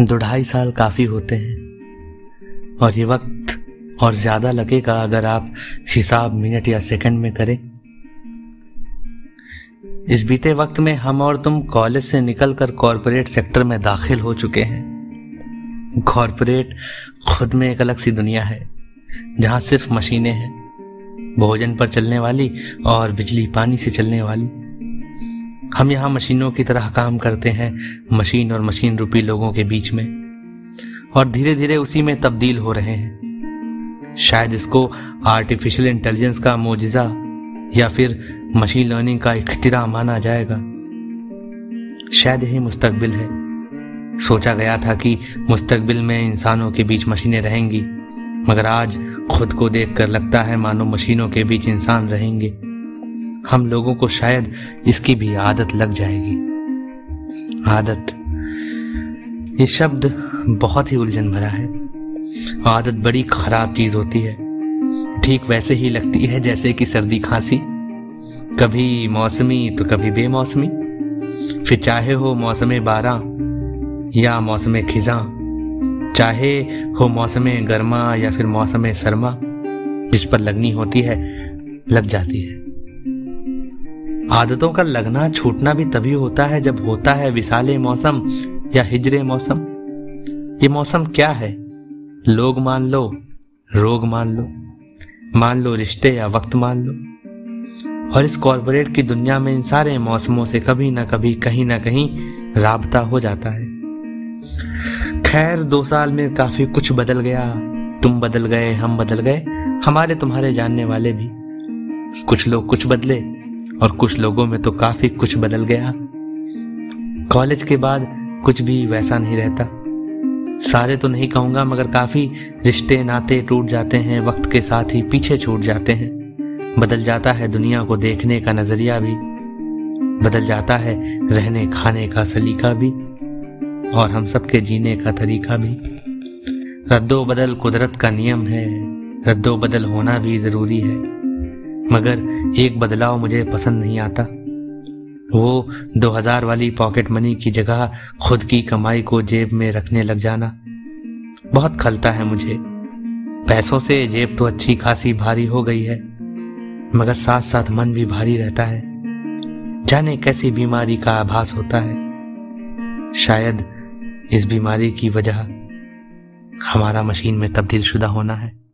दो ढाई साल काफ़ी होते हैं। और ये वक्त और ज़्यादा लगेगा अगर आप हिसाब मिनट या सेकंड में करें। इस बीते वक्त में हम और तुम कॉलेज से निकलकर कॉरपोरेट सेक्टर में दाखिल हो चुके हैं। कॉरपोरेट खुद में एक अलग सी दुनिया है, जहाँ सिर्फ़ मशीनें हैं, भोजन पर चलने वाली और बिजली पानी से चलने वाली। हम यहाँ मशीनों की तरह काम करते हैं, मशीन और मशीन रूपी लोगों के बीच में। और धीरे धीरे उसी में तब्दील हो रहे हैं। शायद इसको आर्टिफिशियल इंटेलिजेंस का मोजिजा या फिर मशीन लर्निंग का इख्तिरा माना जाएगा। शायद यही मुस्तकबिल है। सोचा गया था कि मुस्तकबिल में इंसानों के बीच मशीनें रहेंगी, मगर आज खुद को देखकर लगता है मानो मशीनों के बीच इंसान रहेंगे। हम लोगों को शायद इसकी भी आदत लग जाएगी। आदत। ये शब्द बहुत ही उलझन भरा है। आदत बड़ी खराब चीज़ होती है। ठीक वैसे ही लगती है जैसे कि सर्दी खांसी। कभी मौसमी तो कभी बेमौसमी। फिर चाहे हो मौसम बारह या मौसम खिजा। चाहे हो मौसम गर्मा या फिर मौसम सरमा। जिस पर लगनी होती है, लग जाती है। आदतों का लगना छूटना भी तभी होता है जब होता है विशाले मौसम या हिजरे मौसम। ये मौसम क्या है? लोग मान लो, रोग मान लो मान लो रिश्ते या वक्त मान लो। और इस कॉरपोरेट की दुनिया में इन सारे मौसमों से कभी ना कभी, कहीं ना कहीं राबता हो जाता है। खैर, दो साल में काफ़ी कुछ बदल गया। तुम बदल गए, हम बदल गए। हमारे तुम्हारे जानने वाले भी। कुछ लोग कुछ बदले और कुछ लोगों में तो काफ़ी कुछ बदल गया। कॉलेज के बाद कुछ भी वैसा नहीं रहता। सारे तो नहीं कहूँगा, मगर काफ़ी रिश्ते नाते टूट जाते हैं, वक्त के साथ ही पीछे छूट जाते हैं। बदल जाता है दुनिया को देखने का नज़रिया भी। बदल जाता है रहने, खाने का सलीका भी। और हम सबके जीने का तरीका भी। रद्दो बदल कुदरत का नियम है, रद्दो बदल होना भी ज़रूरी है। मगर एक बदलाव मुझे पसंद नहीं आता। वो 2000 वाली पॉकेट मनी की जगह खुद की कमाई को जेब में रखने लग जाना। बहुत खलता है मुझे। पैसों से जेब तो अच्छी खासी भारी हो गई है, मगर साथ साथ मन भी भारी रहता है। जाने कैसी बीमारी का आभास होता है। शायद इस बीमारी की वजह हमारा मशीन में तब्दील शुदा होना है।